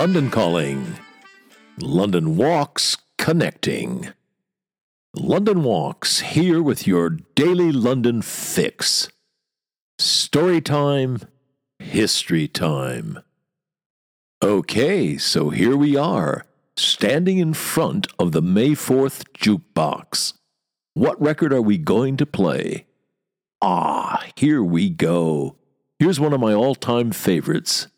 London Calling. London Walks Connecting. London Walks here with your daily London fix. Story time, history time. Okay, so here we are, standing in front of the May 4th jukebox. What record are we going to play? Ah, here we go. Here's one of my all time favorites.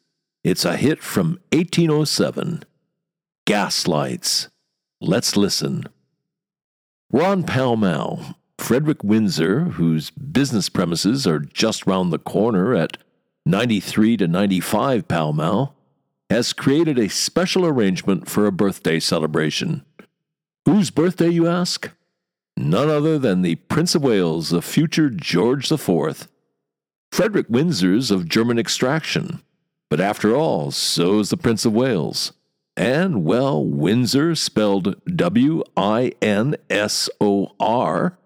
It's a hit from 1807 Gaslights. Let's listen. Ron Pall Mall, Frederick Winsor, whose business premises are just round the corner at 93 to 95 Pall Mall, has created a special arrangement for a birthday celebration. Whose birthday, you ask? None other than the Prince of Wales, the future George IV. Frederick Winsor's of German extraction, but after all, so's the Prince of Wales. And, well, Winsor, spelled W I N S O R,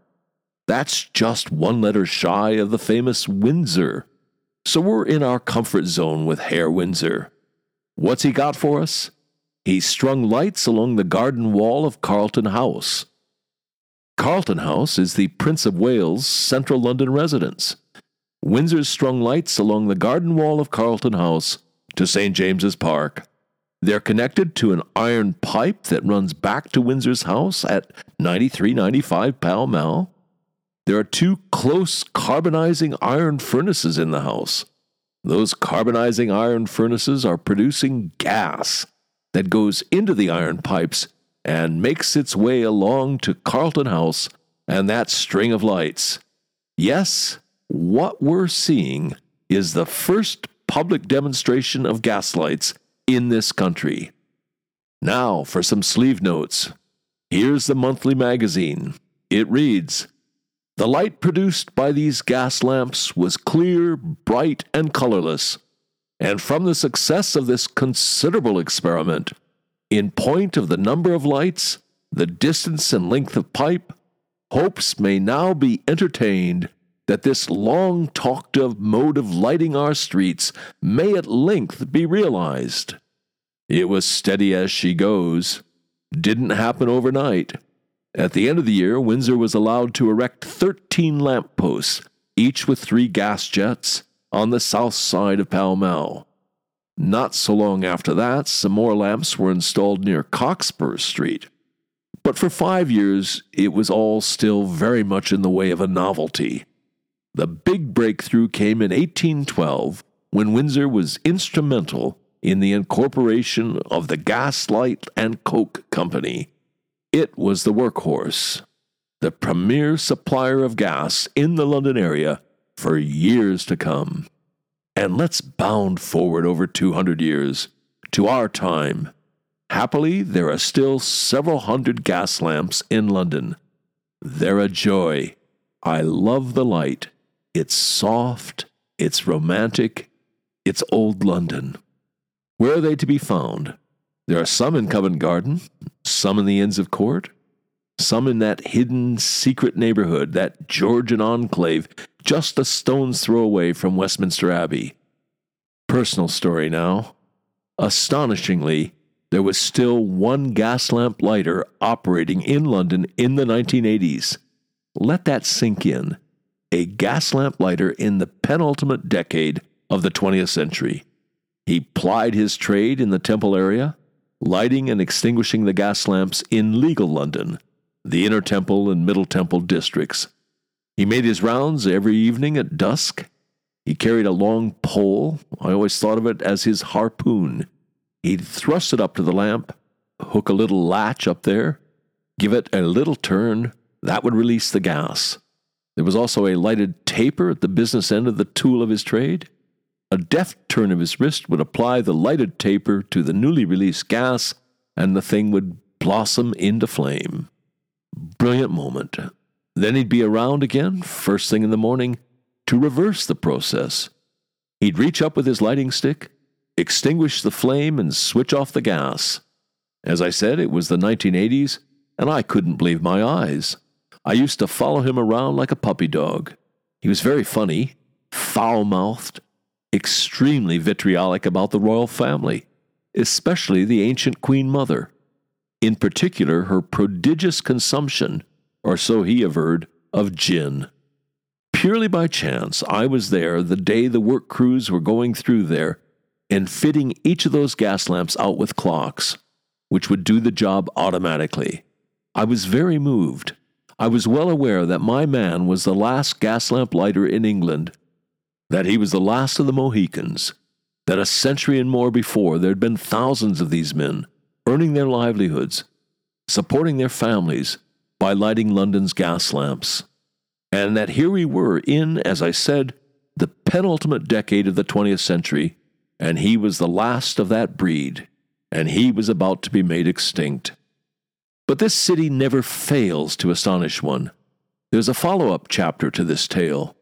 that's just one letter shy of the famous Windsor. So we're in our comfort zone with Herr Winsor. What's he got for us? He strung lights along the garden wall of Carlton House. Carlton House is the Prince of Wales' central London residence. Winsor strung lights along the garden wall of Carlton House to St. James's Park. They're connected to an iron pipe that runs back to Winsor's house at 9395 Pall Mall. There are two close carbonizing iron furnaces in the house. Those carbonizing iron furnaces are producing gas that goes into the iron pipes and makes its way along to Carlton House and that string of lights. Yes, what we're seeing is the first public demonstration of gaslights in this country. Now for some sleeve notes. Here's the monthly magazine. It reads the light produced by these gas lamps was clear, bright, and colorless, and from the success of this considerable experiment, in point of the number of lights, the distance and length of pipe, hopes may now be entertained that this long talked of mode of lighting our streets may at length be realized. It was steady as she goes, didn't happen overnight at the end of the year, Winsor was allowed to erect 13 lamp posts, each with three gas jets, on the south side of Pall Mall. Not so long after that, some more lamps were installed near Cockspur Street. But for five years, it was all still very much in the way of a novelty. The big breakthrough came in 1812 when Winsor was instrumental in the incorporation of the Gaslight and Coke Company it was the workhorse, the premier supplier of gas in the London area for years to come. And let's bound forward over 200 years to our time. Happily, there are still several hundred gas lamps in London. They're a joy. I love the light. It's soft, it's romantic, it's old London. Where are they to be found? There are some in Covent Garden, some in the Inns of Court, some in that hidden secret neighborhood, that Georgian enclave just a stone's throw away from Westminster Abbey. Personal story now. Astonishingly, there was still one gas lamp lighter operating in London in the 1980s. Let that sink in. A gas lamp lighter in the penultimate decade of the 20th century. He plied his trade in the Temple area lighting and extinguishing the gas lamps in legal London, the Inner Temple and Middle Temple districts. He made his rounds every evening at dusk. He carried a long pole. I always thought of it as his harpoon. He'd thrust it up to the lamp, hook a little latch up there, give it a little turn. That would release the gas. There was also a lighted taper at the business end of the tool of his trade. A deft turn of his wrist would apply the lighted taper to the newly released gas, and the thing would blossom into flame. Brilliant moment. Then he'd be around again, first thing in the morning, to reverse the process. He'd reach up with his lighting stick, extinguish the flame, and switch off the gas. As I said, it was the 1980s, and I couldn't believe my eyes. I used to follow him around like a puppy dog. He was very funny, foul mouthed, extremely vitriolic about the royal family. especially the ancient Queen Mother. In particular, her prodigious consumption, or so he averred, of gin. Purely by chance, I was there the day the work crews were going through there and fitting each of those gas lamps out with clocks, which would do the job automatically. I was very moved. I was well aware that my man was the last gas lamp lighter in England, that he was the last of the Mohicans, that a century and more before there had been thousands of these men earning their livelihoods, supporting their families by lighting London's gas lamps, and that here we were in, as I said, the penultimate decade of the 20th century, and he was the last of that breed, and he was about to be made extinct. But this city never fails to astonish one. There's a follow up chapter to this tale.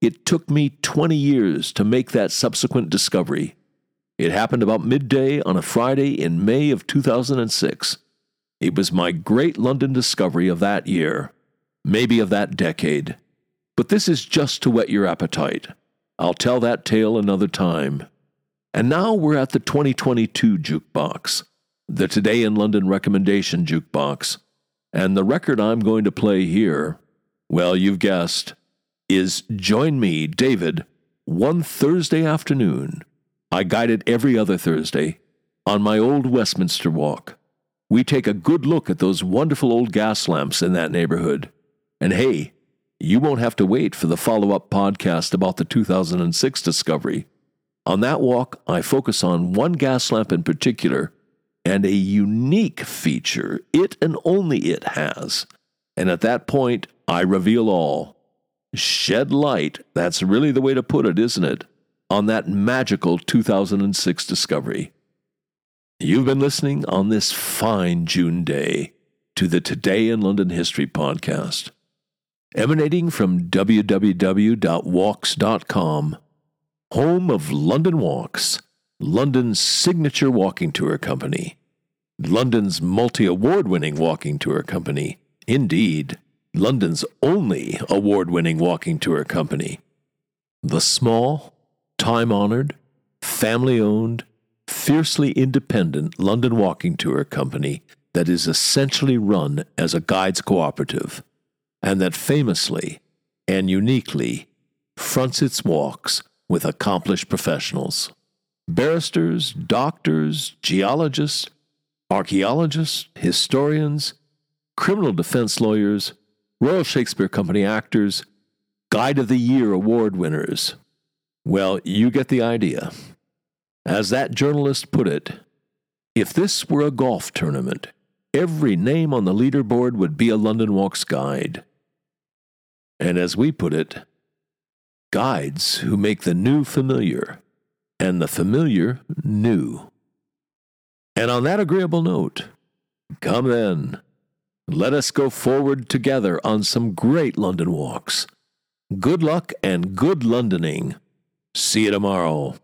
It took me 20 years to make that subsequent discovery. It happened about midday on a Friday in May of 2006. It was my great London discovery of that year, maybe of that decade. But this is just to whet your appetite. I'll tell that tale another time. And now we're at the 2022 jukebox, the Today in London recommendation jukebox. And the record I'm going to play here, well, you've guessed, is Join Me, David, one Thursday afternoon. I guide it every other Thursday on my old Westminster walk. We take a good look at those wonderful old gas lamps in that neighborhood. And hey, you won't have to wait for the follow up podcast about the 2006 discovery. On that walk, I focus on one gas lamp in particular and a unique feature it and only it has. And at that point, I reveal all shed light, that's really the way to put it, isn't it, on that magical 2006 discovery. You've been listening on this fine June day to the Today in London History podcast, emanating from www.walks.com, home of London Walks, London's signature walking tour company, London's multi award winning walking tour company, indeed. London's only award winning walking tour company. The small, time honored, family owned, fiercely independent London Walking Tour company that is essentially run as a guides cooperative, and that famously and uniquely fronts its walks with accomplished professionals. Barristers, doctors, geologists, archaeologists, historians, criminal defense lawyers, Royal Shakespeare Company actors, Guide of the Year award winners. Well, you get the idea. As that journalist put it, if this were a golf tournament, every name on the leaderboard would be a London Walks guide. And as we put it, guides who make the new familiar and the familiar new. And on that agreeable note, come then. Let us go forward together on some great London walks. Good luck and good Londoning. See you tomorrow.